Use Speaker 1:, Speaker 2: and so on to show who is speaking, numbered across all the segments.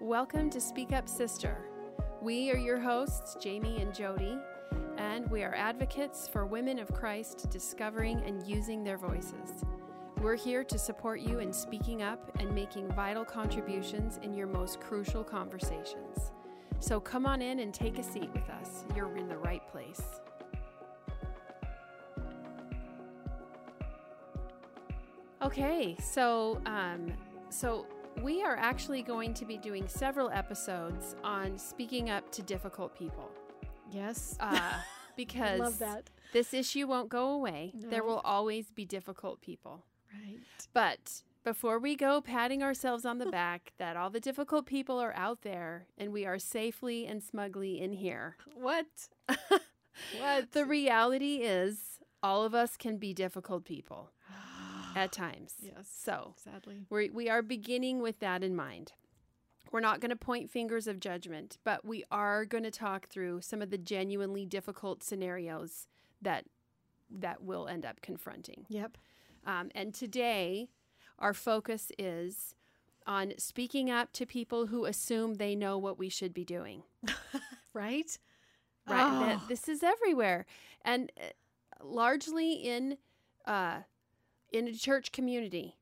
Speaker 1: Welcome to Speak Up Sister. We are your hosts, Jamie and Jody, and we are advocates for women of Christ discovering and using their voices. We're here to support you in speaking up and making vital contributions in your most crucial conversations. So come on in and take a seat with us. You're in the right place. Okay, so um, so we are actually going to be doing several episodes on speaking up to difficult people.
Speaker 2: Yes.
Speaker 1: Uh, because this issue won't go away. There will always be difficult people.
Speaker 2: Right.
Speaker 1: But before we go patting ourselves on the back that all the difficult people are out there and we are safely and smugly in here,
Speaker 2: What?
Speaker 1: what? The reality is all of us can be difficult people at times.
Speaker 2: Yes.
Speaker 1: So
Speaker 2: Sadly.
Speaker 1: we we are beginning with that in mind. We're not going to point fingers of judgment, but we are going to talk through some of the genuinely difficult scenarios that that we'll end up confronting.
Speaker 2: Yep.
Speaker 1: Um, and today, our focus is on speaking up to people who assume they know what we should be doing.
Speaker 2: Right?
Speaker 1: Right?
Speaker 2: Oh.
Speaker 1: this is everywhere, and uh, largely in uh, in a church community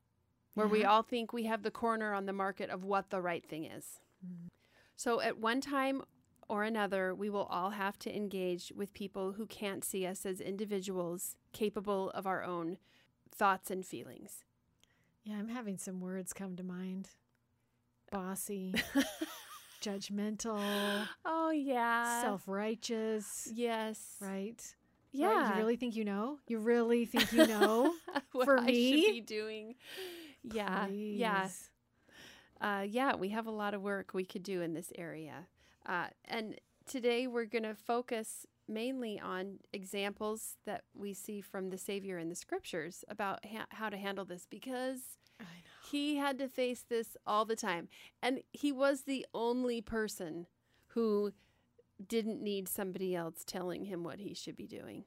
Speaker 1: where we all think we have the corner on the market of what the right thing is.
Speaker 2: Mm.
Speaker 1: So, at one time or another, we will all have to engage with people who can't see us as individuals capable of our own thoughts and feelings.
Speaker 2: Yeah, I'm having some words come to mind. Bossy, judgmental,
Speaker 1: Oh yeah.
Speaker 2: self righteous.
Speaker 1: yes.
Speaker 2: Right? Right?
Speaker 1: Yeah.
Speaker 2: You really think you know? You really think you know?
Speaker 1: what
Speaker 2: for
Speaker 1: I
Speaker 2: me?
Speaker 1: should be doing. Yeah. Yeah. Uh, yeah. We have a lot of work we could do in this area, uh, and today we're going to focus mainly on examples that we see from the Savior in the Scriptures about ha- how to handle this because he had to face this all the time, and he was the only person who didn't need somebody else telling him what he should be doing.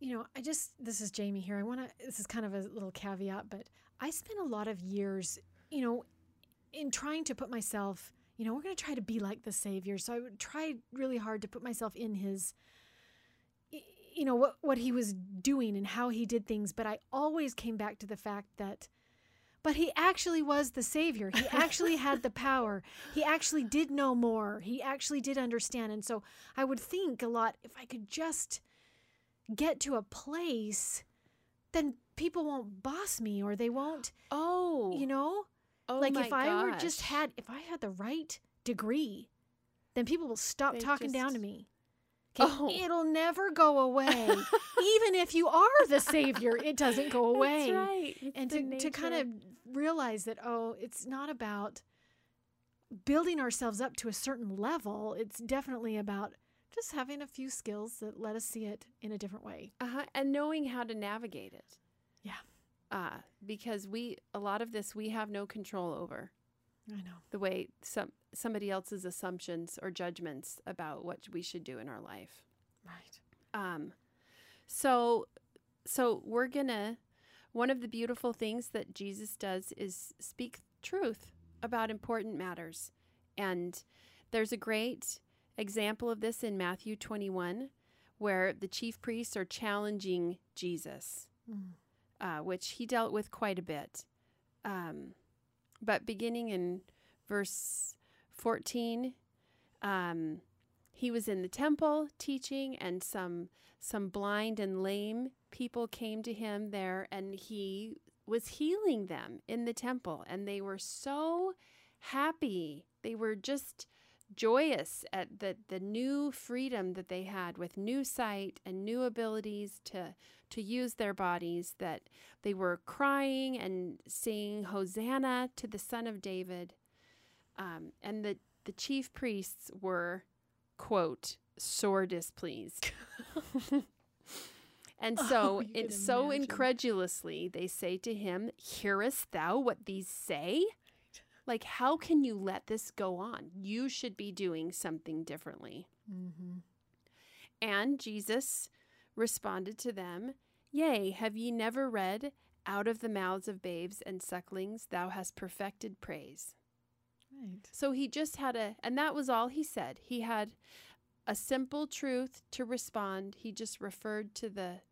Speaker 2: You know, I just, this is Jamie here. I want to, this is kind of a little caveat, but I spent a lot of years, you know, in trying to put myself, you know, we're going to try to be like the Savior. So I would try really hard to put myself in his, you know, what, what he was doing and how he did things. But I always came back to the fact that, but he actually was the Savior. He actually had the power. He actually did know more. He actually did understand. And so I would think a lot if I could just get to a place, then people won't boss me or they won't,
Speaker 1: Oh,
Speaker 2: you know?
Speaker 1: oh
Speaker 2: like if I were just had if I had the right degree, then people will stop
Speaker 1: They
Speaker 2: talking down to
Speaker 1: me.
Speaker 2: me. 'Kay?
Speaker 1: Oh.
Speaker 2: It'll never go away. Even if you are the savior, it doesn't go away.
Speaker 1: That's right. It's
Speaker 2: And to, to kind of. Realize that, oh, it's not about building ourselves up to a certain level. It's definitely about just having a few skills that let us see it in a different way.
Speaker 1: uh-huh, and knowing how to navigate it.
Speaker 2: Yeah.
Speaker 1: Uh, because we a lot of this we have no control over
Speaker 2: I know.
Speaker 1: the way some somebody else's assumptions or judgments about what we should do in our life.
Speaker 2: Right.
Speaker 1: Um, so so we're gonna one of the beautiful things that Jesus does is speak truth about important matters. And there's a great example of this in Matthew 21 where the chief priests are challenging Jesus,
Speaker 2: Mm.
Speaker 1: uh, which he dealt with quite a bit. Um, but beginning in verse 14, um, he was in the temple teaching, and some some blind and lame people came to him there, and he was healing them in the temple, and they were so happy. They were just joyous at the, the new freedom that they had with new sight and new abilities to to use their bodies that they were crying and saying hosanna to the son of david. Um, and the, the chief priests were quote sore displeased and
Speaker 2: Oh,
Speaker 1: so
Speaker 2: you
Speaker 1: it so
Speaker 2: imagine.
Speaker 1: incredulously they say to him hearest thou what these say like how can you let this go on you should be doing something differently
Speaker 2: Mm-hmm.
Speaker 1: and jesus responded to them yea have ye never read out of the mouths of babes and sucklings thou hast perfected praise
Speaker 2: Right.
Speaker 1: So he just had a, and that was all he said. He had a simple truth to respond. He just referred to the,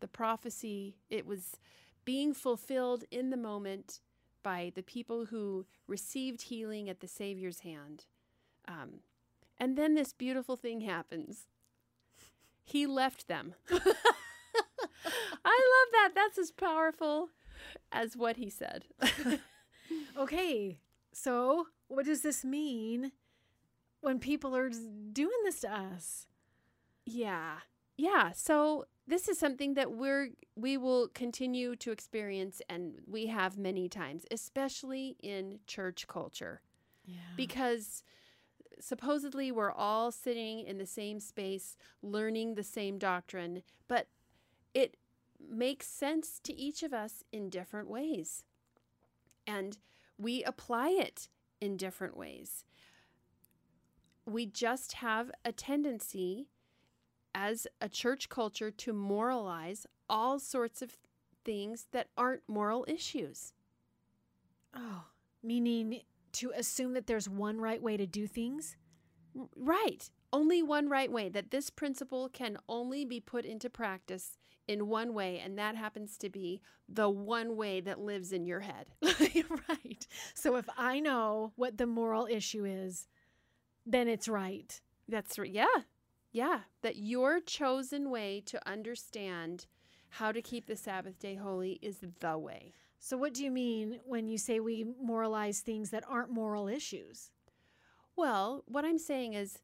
Speaker 1: the prophecy. It was being fulfilled in the moment by the people who received healing at the Savior's hand. Um, and then this beautiful thing happens. He left them. I love that. That's as powerful as what he said.
Speaker 2: Okay. So, what does this mean when people are doing this to us?
Speaker 1: Yeah. Yeah. So this is something that we're we will continue to experience and we have many times, especially in church culture.
Speaker 2: Yeah.
Speaker 1: Because supposedly we're all sitting in the same space learning the same doctrine, but it makes sense to each of us in different ways. And we apply it in different ways. We just have a tendency as a church culture to moralize all sorts of things that aren't moral issues.
Speaker 2: oh, meaning to assume that there's one right way to do things?
Speaker 1: Right. Only one right way, that this principle can only be put into practice in one way, and that happens to be the one way that lives in your head.
Speaker 2: right. So, if I know what the moral issue is, then it's right.
Speaker 1: That's right. Yeah. Yeah. That your chosen way to understand how to keep the Sabbath day holy is the way.
Speaker 2: So, what do you mean when you say we moralize things that aren't moral issues?
Speaker 1: Well, what I'm saying is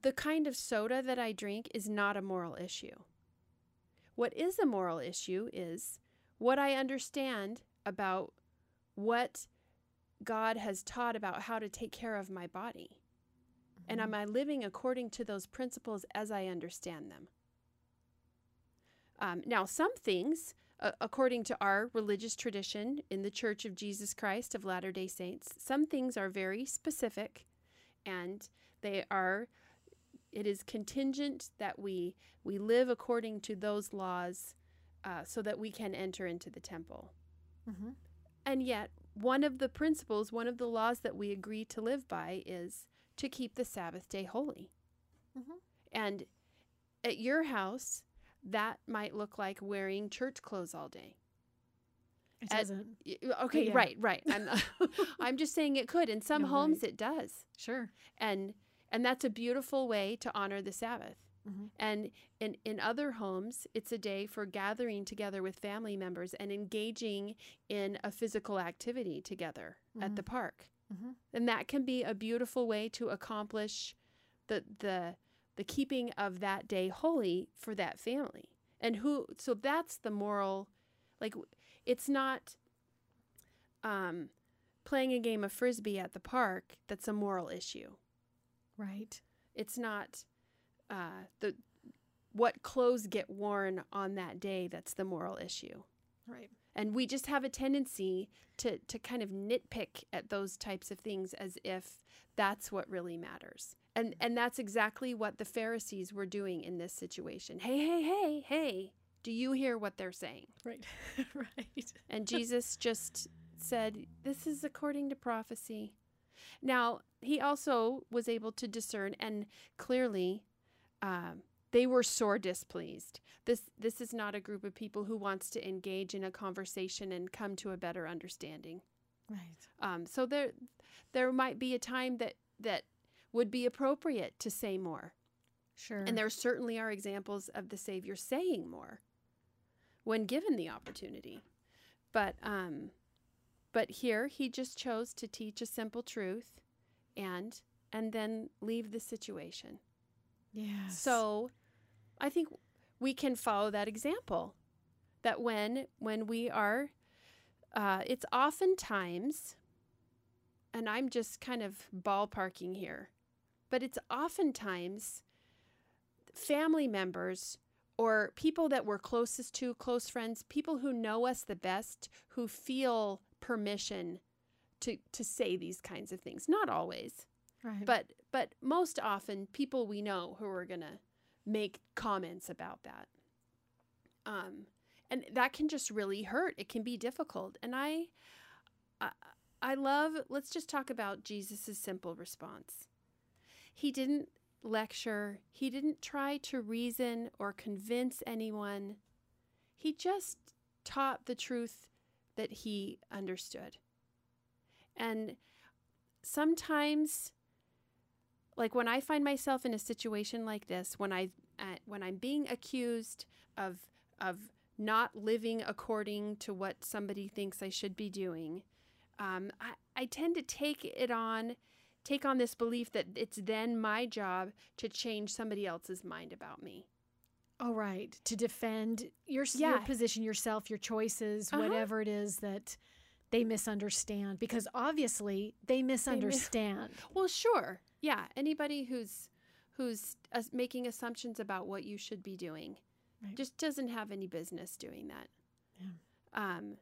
Speaker 1: the kind of soda that I drink is not a moral issue. What is a moral issue is what I understand about what God has taught about how to take care of my body. And am I living according to those principles as I understand them? Um, now, some things, uh, according to our religious tradition in the Church of Jesus Christ of Latter day Saints, some things are very specific and they are it is contingent that we we live according to those laws uh, so that we can enter into the temple
Speaker 2: Mm-hmm.
Speaker 1: and yet one of the principles one of the laws that we agree to live by is to keep the sabbath day holy
Speaker 2: Mhm.
Speaker 1: and at your house that might look like wearing church clothes all day
Speaker 2: It doesn't.
Speaker 1: Okay
Speaker 2: Yeah.
Speaker 1: right right i'm, I'm just saying it could in some
Speaker 2: No,
Speaker 1: homes
Speaker 2: right.
Speaker 1: it does
Speaker 2: Sure.
Speaker 1: and and that's a beautiful way to honor the sabbath
Speaker 2: Mhm.
Speaker 1: and in in other homes it's a day for gathering together with family members and engaging in a physical activity together at the park
Speaker 2: Mhm.
Speaker 1: and that can be a beautiful way to accomplish the the the keeping of that day holy for that family and who so that's the moral like it's not um playing a game of frisbee at the park that's a moral issue
Speaker 2: Right.
Speaker 1: it's not uh, the what clothes get worn on that day that's the moral issue
Speaker 2: Right.
Speaker 1: And we just have a tendency to to kind of nitpick at those types of things as if that's what really matters and and that's exactly what the pharisees were doing in this situation hey hey hey hey do you hear what they're saying
Speaker 2: Right. right.
Speaker 1: and Jesus just said, This is according to prophecy. Now, he also was able to discern, and clearly, um, they were sore displeased. This, this is not a group of people who wants to engage in a conversation and come to a better understanding.
Speaker 2: Right.
Speaker 1: Um, so there, there might be a time that, that would be appropriate to say more.
Speaker 2: Sure.
Speaker 1: And there certainly are examples of the Savior saying more when given the opportunity. But um but here he just chose to teach a simple truth and and then leave the situation.
Speaker 2: yes.
Speaker 1: So I think we can follow that example. That when when we are uh, it's oftentimes and I'm just kind of ballparking here, but it's oftentimes family members or people that we're closest to, close friends, people who know us the best, who feel permission to to say these kinds of things. Not always,
Speaker 2: right.
Speaker 1: but but most often people we know who are gonna make comments about that um and that can just really hurt it can be difficult and i uh, I love, let's just talk about Jesus' simple response. He didn't lecture, he didn't try to reason or convince anyone. He just taught the truth that he understood. And sometimes like when I find myself in a situation like this, when I uh, when I'm being accused of of not living according to what somebody thinks I should be doing, um, I, I tend to take it on, take on this belief that it's then my job to change somebody else's mind about me.
Speaker 2: Oh, right. To defend your,
Speaker 1: Yeah.
Speaker 2: your position, yourself, your choices,
Speaker 1: Uh-huh.
Speaker 2: whatever it is that they misunderstand. Because obviously they misunderstand.
Speaker 1: Well, sure, yeah. Anybody who's who's uh, making assumptions about what you should be doing
Speaker 2: Right.
Speaker 1: just doesn't have any business doing that.
Speaker 2: Yeah.
Speaker 1: Um,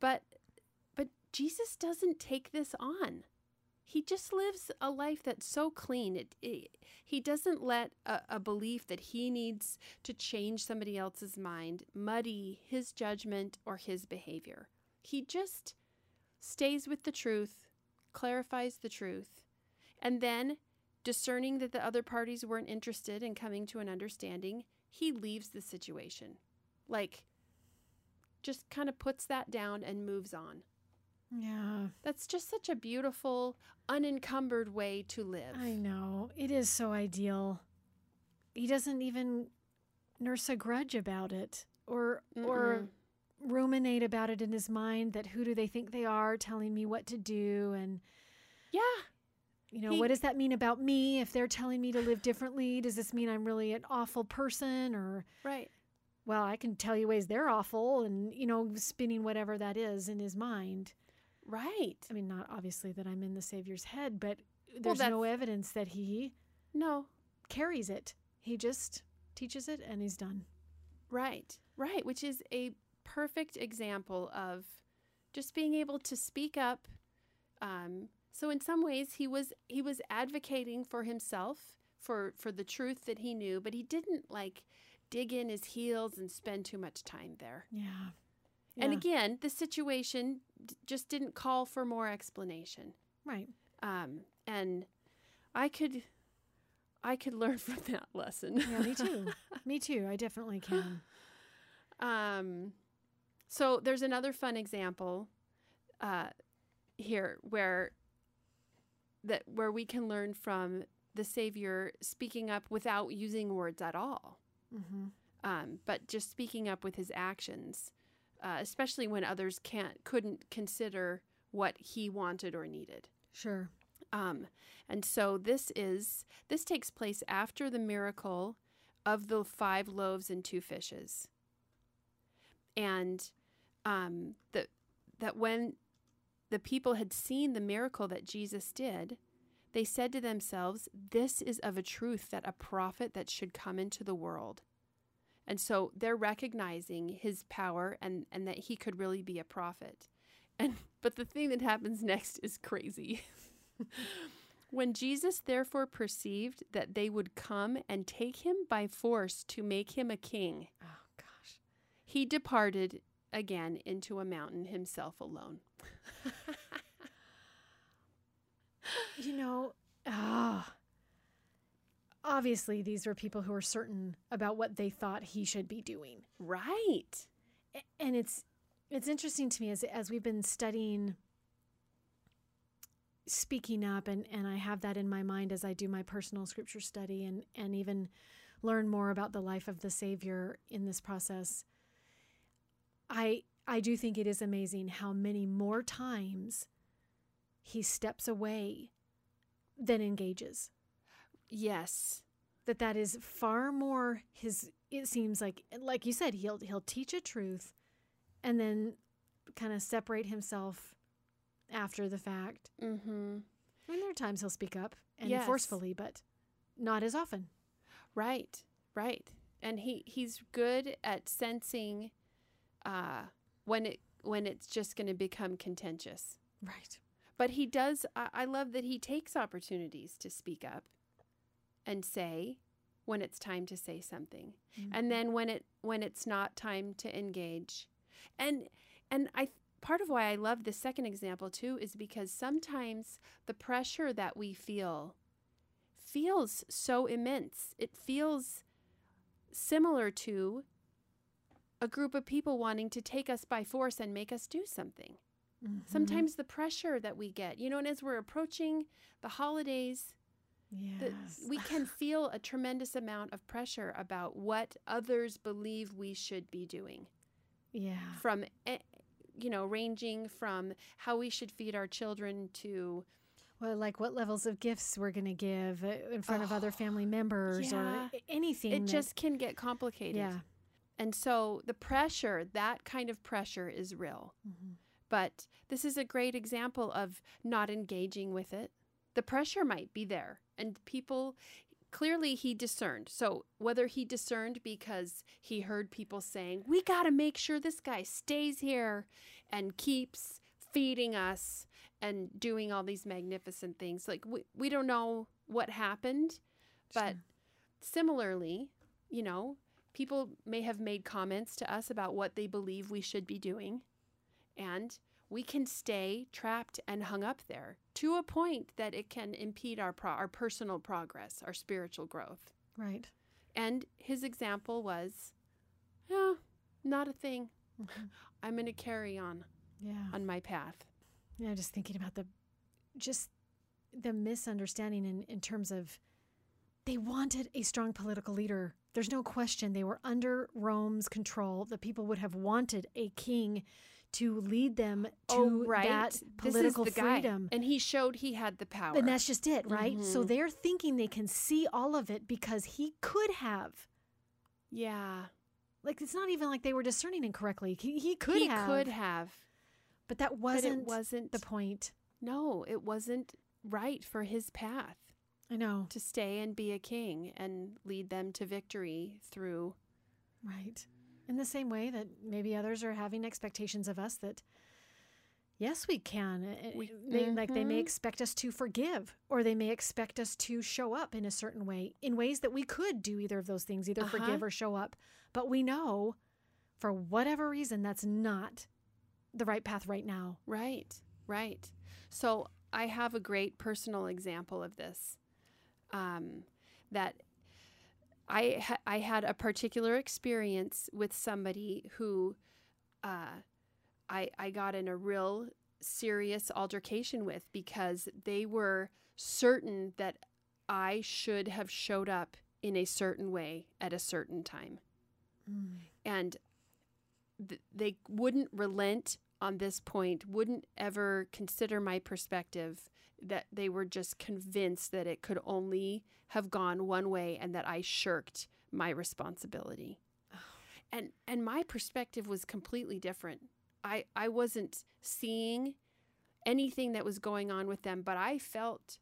Speaker 1: but but Jesus doesn't take this on. He just lives a life that's so clean. It, it he doesn't let a, a belief that he needs to change somebody else's mind muddy his judgment or his behavior. He just stays with the truth, clarifies the truth, and then discerning that the other parties weren't interested in coming to an understanding, he leaves the situation. Like just kind of puts that down and moves on.
Speaker 2: Yeah,
Speaker 1: That's just such a beautiful, unencumbered way to live.
Speaker 2: I know. It is so ideal. He doesn't even nurse a grudge about it or or
Speaker 1: Mm-mm.
Speaker 2: ruminate about it in his mind that who do they think they are telling me what to do and
Speaker 1: yeah,
Speaker 2: you know
Speaker 1: He-
Speaker 2: what does that mean about me if they're telling me to live differently does this mean i'm really an awful person or
Speaker 1: right.
Speaker 2: well i can tell you ways they're awful and you know spinning whatever that is in his mind
Speaker 1: Right.
Speaker 2: i mean not obviously that i'm in the savior's head but there's no evidence that he
Speaker 1: No.
Speaker 2: carries it he just teaches it and he's done
Speaker 1: Right. Right. Which is a perfect example of just being able to speak up. Um, so in some ways he was he was advocating for himself for for the truth that he knew, but he didn't like dig in his heels and spend too much time there.
Speaker 2: yeah
Speaker 1: And again, the situation d- just didn't call for more explanation.
Speaker 2: right
Speaker 1: Um, and I could I could learn from that lesson.
Speaker 2: yeah me too me too i definitely can
Speaker 1: Um, so there's another fun example uh, here where that where we can learn from the Savior speaking up without using words at all,
Speaker 2: mm-hmm.
Speaker 1: um, but just speaking up with his actions, uh, especially when others can't couldn't consider what he wanted or needed.
Speaker 2: sure
Speaker 1: Um, and so this is this takes place after the miracle of the five loaves and two fishes. And um, that that when the people had seen the miracle that Jesus did, they said to themselves, "This is of a truth that a prophet that should come into the world." And so they're recognizing his power and, and that he could really be a prophet. And but the thing that happens next is crazy. when Jesus therefore perceived that they would come and take him by force to make him a king,
Speaker 2: oh gosh
Speaker 1: he departed again into a mountain himself alone.
Speaker 2: You know, ah, obviously these were people who were certain about what they thought he should be doing,
Speaker 1: Right.
Speaker 2: And it's it's interesting to me as as we've been studying speaking up, and and I have that in my mind as I do my personal scripture study, and and even learn more about the life of the Savior in this process. I I do think it is amazing how many more times he steps away than engages.
Speaker 1: Yes.
Speaker 2: That that is far more his it seems like like you said he'll he'll teach a truth and then kind of separate himself after the fact.
Speaker 1: Mm-hmm.
Speaker 2: I mean there are times he'll speak up and
Speaker 1: Yes.
Speaker 2: forcefully but not as often.
Speaker 1: Right. Right. And he he's good at sensing uh, when it when it's just going to become contentious.
Speaker 2: Right.
Speaker 1: But he does. I, I love that he takes opportunities to speak up and say when it's time to say something,
Speaker 2: Mm-hmm.
Speaker 1: and then when it when it's not time to engage, and and I part of why I love the second example too is because sometimes the pressure that we feel feels so immense. It feels similar to a group of people wanting to take us by force and make us do something.
Speaker 2: Mhm.
Speaker 1: Sometimes the pressure that we get, you know, and as we're approaching the holidays, the,
Speaker 2: yes.
Speaker 1: we can feel a tremendous amount of pressure about what others believe we should be doing
Speaker 2: yeah.
Speaker 1: from eh, you know ranging from how we should feed our children to
Speaker 2: Well, like what levels of gifts we're going to give uh, in front of other
Speaker 1: Oh,
Speaker 2: family members
Speaker 1: yeah.
Speaker 2: or anything.
Speaker 1: it
Speaker 2: that-
Speaker 1: just can get complicated
Speaker 2: yeah.
Speaker 1: And so the pressure that kind of pressure is real
Speaker 2: Mhm.
Speaker 1: but this is a great example of not engaging with it the pressure might be there and people clearly he discerned so whether he discerned because he heard people saying we got to make sure this guy stays here and keeps feeding us and doing all these magnificent things like we, we don't know what happened but
Speaker 2: Sure.
Speaker 1: similarly you know people may have made comments to us about what they believe we should be doing and we can stay trapped and hung up there to a point that it can impede our pro- our personal progress, our spiritual growth.
Speaker 2: right.
Speaker 1: And his example was, yeah, not a thing.
Speaker 2: Mhm.
Speaker 1: I'm going to carry on
Speaker 2: Yeah.
Speaker 1: on my path.
Speaker 2: Yeah, just thinking about the just the misunderstanding in, in terms of they wanted a strong political leader. There's no question they were under Rome's control. The people would have wanted a king to lead them to that political
Speaker 1: this is the
Speaker 2: freedom.
Speaker 1: guy. And he showed he had the power.
Speaker 2: And that's just it, right? So
Speaker 1: Mhm.
Speaker 2: they're thinking they can see all of it because he could have.
Speaker 1: yeah.
Speaker 2: Like it's not even like they were discerning incorrectly. He, he could have.
Speaker 1: he
Speaker 2: have.
Speaker 1: could have.
Speaker 2: But that wasn't,
Speaker 1: it wasn't
Speaker 2: the point.
Speaker 1: No, it wasn't right for his path.
Speaker 2: I know.
Speaker 1: to stay and be a king and lead them to victory through
Speaker 2: Right. In the same way that maybe others are having expectations of us that, yes, we can. Uh,
Speaker 1: We-
Speaker 2: they, Like they may
Speaker 1: Mhm.
Speaker 2: expect us to forgive, or they may expect us to show up in a certain way, in ways that we could do either of those things, either
Speaker 1: Uh-huh.
Speaker 2: forgive or show up. But we know, for whatever reason, that's not the right path right now.
Speaker 1: right right so i have a great personal example of this um, that I, ha- I had a particular experience with somebody who uh, I, I got in a real serious altercation with because they were certain that I should have showed up in a certain way at a certain time. and th- they wouldn't relent on this point wouldn't ever consider my perspective that they were just convinced that it could only have gone one way and that I shirked my responsibility. And and my perspective was completely different. I I wasn't seeing anything that was going on with them but I felt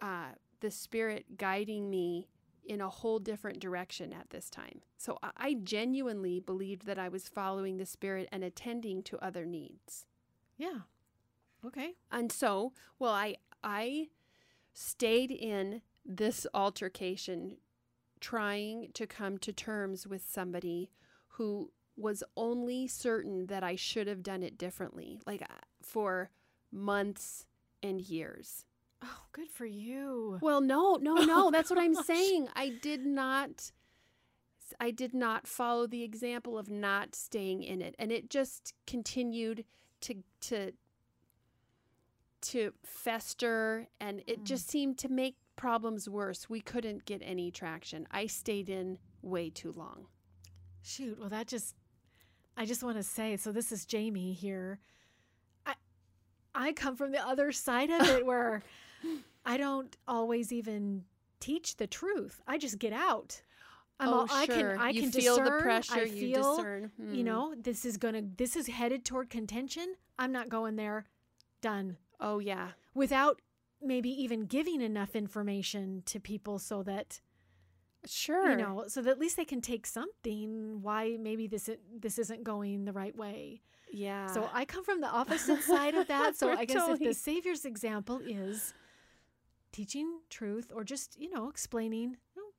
Speaker 1: uh, the spirit guiding me in a whole different direction at this time. So I- genuinely believed that I was following the Spirit and attending to other needs.
Speaker 2: Yeah. Okay.
Speaker 1: And so, well, I I stayed in this altercation trying to come to terms with somebody who was only certain that I should have done it differently, like uh, for months and years.
Speaker 2: Oh, good for you.
Speaker 1: Well, no, no, no.
Speaker 2: Oh,
Speaker 1: that's what I'm
Speaker 2: gosh.
Speaker 1: saying. I did not. I did not follow the example of not staying in it, and it just continued to to to fester, and it
Speaker 2: Mm.
Speaker 1: just seemed to make problems worse. We couldn't get any traction. I stayed in way too long.
Speaker 2: Shoot. Well, that just, I just want to say, so this is Jamie here. I, I come from the other side of it where I don't always even teach the truth. I just get out. I'm
Speaker 1: oh,
Speaker 2: all, I can,
Speaker 1: sure.
Speaker 2: I
Speaker 1: you
Speaker 2: can
Speaker 1: feel
Speaker 2: discern.
Speaker 1: the pressure.
Speaker 2: I
Speaker 1: you
Speaker 2: feel,
Speaker 1: discern.
Speaker 2: you know, hmm. this is gonna, this is headed toward contention. I'm not going there. Done.
Speaker 1: Oh yeah.
Speaker 2: Without maybe even giving enough information to people so that
Speaker 1: Sure.
Speaker 2: you know, so that at least they can take something. Why maybe this this isn't going the right way.
Speaker 1: Yeah.
Speaker 2: So I come from the opposite side of that. So I guess if the Savior's example is teaching truth or just you know explaining, "Oh,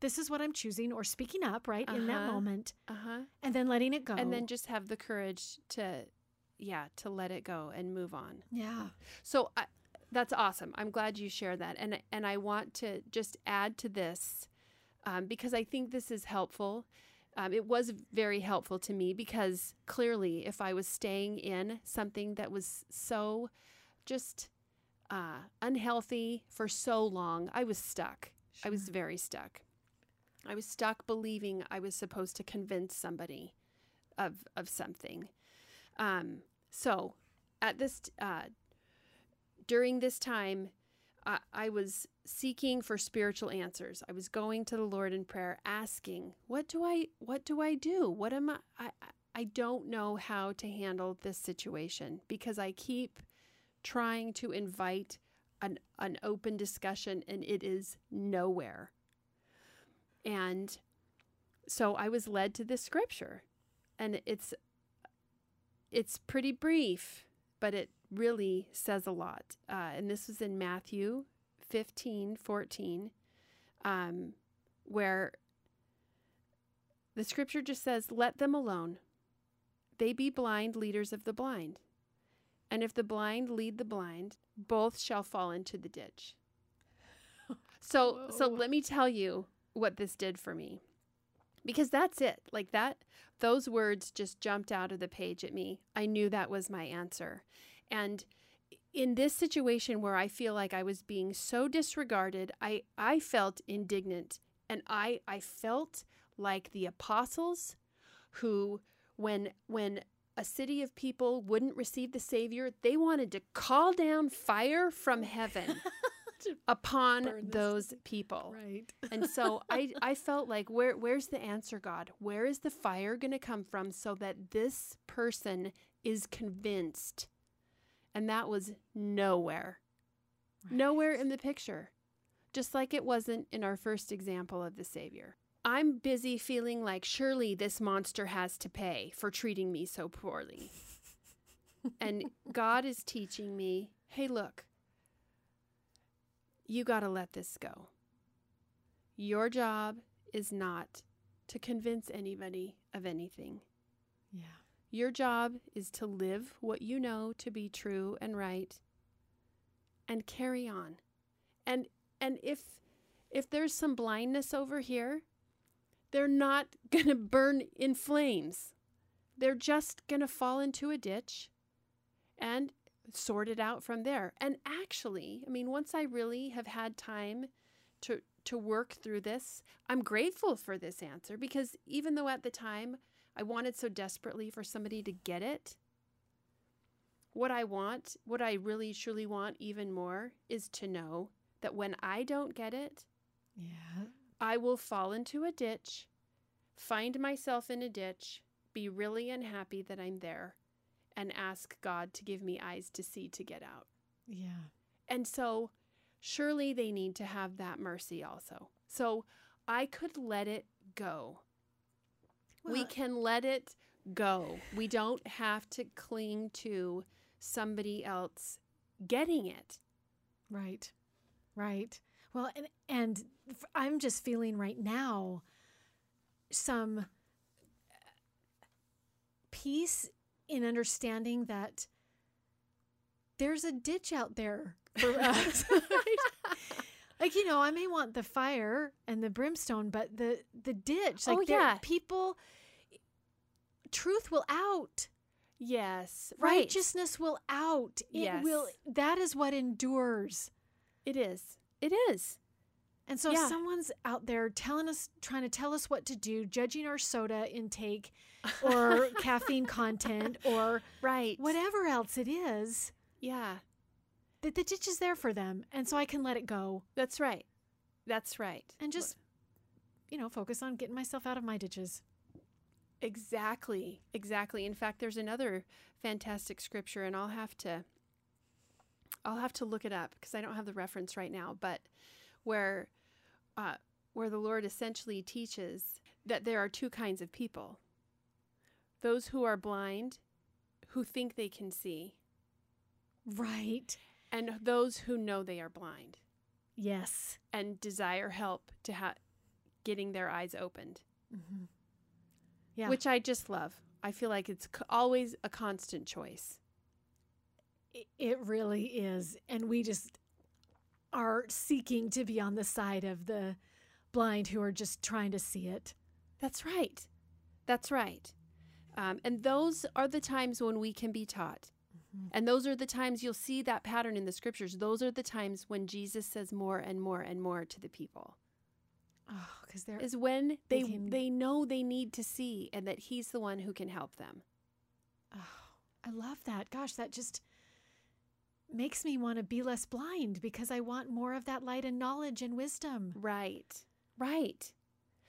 Speaker 2: this is what I'm choosing, or speaking up right in that
Speaker 1: Uh-huh.
Speaker 2: moment,
Speaker 1: Uh huh.
Speaker 2: and then letting it go.
Speaker 1: and then just have the courage to yeah, to let it go and move on.
Speaker 2: Yeah.
Speaker 1: So I, that's awesome. I'm glad you share that, and and I want to just add to this um, because I think this is helpful. Um, it was very helpful to me because clearly, if I was staying in something that was so just uh, unhealthy for so long, I was stuck. I was very stuck. I was stuck believing I was supposed to convince somebody of of something. Um, so at this uh, during this time, I, I was seeking for spiritual answers. I was going to the Lord in prayer, asking, "What do I? What do I do? What am I? I, I don't know how to handle this situation because I keep trying to invite an an open discussion, and it is nowhere." And so I was led to this scripture, and it's it's pretty brief, but it really says a lot. Uh, and this was in Matthew 15 14, um, where the scripture just says, Let them alone. They be blind leaders of the blind. And if the blind lead the blind, both shall fall into the ditch. So, so let me tell you what this did for me. Because that's it. Like that, those words just jumped out of the page at me. I knew that was my answer. And in this situation where I feel like I was being so disregarded, I, I felt indignant. And I, I felt like the apostles who, when, when a city of people wouldn't receive the Savior, they wanted to call down fire from heaven upon those people.
Speaker 2: Right.
Speaker 1: And so I, I felt like where where's the answer, God? Where is the fire going to come from so that this person is convinced? And that was nowhere. Nowhere in the picture. Just like it wasn't in our first example of the Savior. I'm busy feeling like surely this monster has to pay for treating me so poorly. and God is teaching me hey, look, you got to let this go. Your job is not to convince anybody of anything.
Speaker 2: Yeah.
Speaker 1: Your job is to live what you know to be true and right and carry on. And and if if there's some blindness over here, they're not going to burn in flames. They're just going to fall into a ditch and sort it out from there. And actually, I mean, once I really have had time to to work through this, I'm grateful for this answer because even though at the time I wanted so desperately for somebody to get it, what I want, what I really truly want even more is to know that when I don't get it,
Speaker 2: Yeah.
Speaker 1: I will fall into a ditch, find myself in a ditch, be really unhappy that I'm there, and ask God to give me eyes to see to get out.
Speaker 2: Yeah.
Speaker 1: And so, surely they need to have that mercy also. So, I could let it go. we can let it go. We don't have to cling to somebody else getting it.
Speaker 2: Right. Right. Well, and and I'm just feeling right now some uh, peace in understanding that there's a ditch out there for us. like you know, I may want the fire and the brimstone, but the the ditch, like
Speaker 1: Oh, yeah.
Speaker 2: people truth will out.
Speaker 1: Yes, right.
Speaker 2: Righteousness will out. It
Speaker 1: Yes.
Speaker 2: will that is what endures.
Speaker 1: It is. It is.
Speaker 2: And so
Speaker 1: Yeah.
Speaker 2: someone's out there telling us, trying to tell us what to do, judging our soda intake or caffeine content or
Speaker 1: right.
Speaker 2: whatever else it is,
Speaker 1: Yeah,
Speaker 2: that the ditch is there for them. And so I can let it go
Speaker 1: that's right. That's right.
Speaker 2: and just, you know, focus on getting myself out of my ditches.
Speaker 1: Exactly. Exactly. In fact, there's another fantastic scripture and I'll have to I'll have to look it up because I don't have the reference right now, but where uh, where the Lord essentially teaches that there are two kinds of people. Those who are blind, who think they can see,
Speaker 2: Right.
Speaker 1: and those who know they are blind
Speaker 2: Yes.
Speaker 1: and desire help to ha- getting their eyes opened.
Speaker 2: Mm-hmm. Yeah.
Speaker 1: which I just love. I feel like it's always a constant choice.
Speaker 2: It really is. And we just are seeking to be on the side of the blind who are just trying to see it.
Speaker 1: That's right. That's right. Um, and those are the times when we can be taught. And those are the times you'll see that pattern in the scriptures. Those are the times when Jesus says more and more and more to the people.
Speaker 2: Oh, because they're
Speaker 1: Is when
Speaker 2: They
Speaker 1: they
Speaker 2: can-
Speaker 1: they know they need to see and that he's the one who can help them.
Speaker 2: Oh, I love that. Gosh, that just makes me want to be less blind because I want more of that light and knowledge and wisdom.
Speaker 1: Right. Right.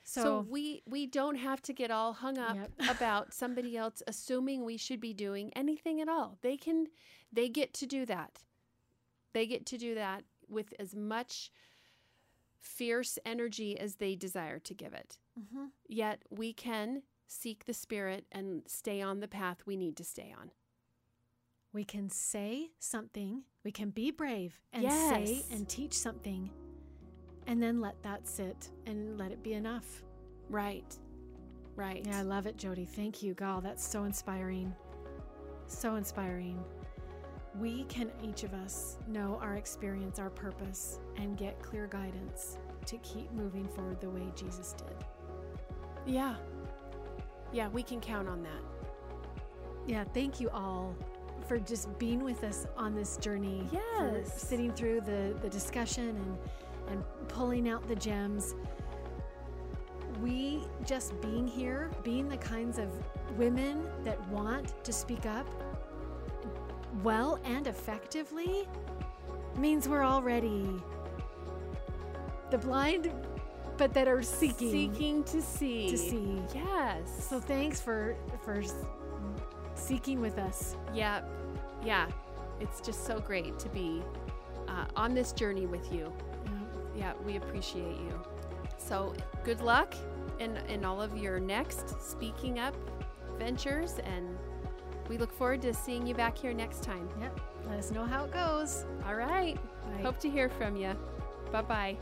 Speaker 1: So,
Speaker 2: So,
Speaker 1: we we don't have to get all hung up
Speaker 2: Yep.
Speaker 1: about somebody else assuming we should be doing anything at all. They can they get to do that. They get to do that with as much fierce energy as they desire to give it.
Speaker 2: Mhm.
Speaker 1: Yet we can seek the spirit and stay on the path we need to stay on.
Speaker 2: We can say something, we can be brave and say and teach something, and then let that sit and let it be enough.
Speaker 1: Right. Right.
Speaker 2: Yeah, I love it, Jody. Thank you, Gal. That's so inspiring. So inspiring. We can, each of us, know our experience, our purpose, and get clear guidance to keep moving forward the way Jesus did.
Speaker 1: Yeah. Yeah, we can count on that.
Speaker 2: Yeah, thank you all for just being with us on this journey. for
Speaker 1: Yes.
Speaker 2: sitting through the, the discussion and, and pulling out the gems. We just being here, being the kinds of women that want to speak up well and effectively means we're already the blind, but that are seeking,
Speaker 1: Seeking to see.
Speaker 2: to see.
Speaker 1: Yes.
Speaker 2: So thanks for for seeking with us.
Speaker 1: Yeah, yeah. It's just so great to be uh, on this journey with you. Yeah, we appreciate you. So good luck in, in all of your next speaking up ventures, and we look forward to seeing you back here next time.
Speaker 2: Yep. Let us know how it goes.
Speaker 1: All right.
Speaker 2: Bye.
Speaker 1: Hope to hear from you. Bye bye.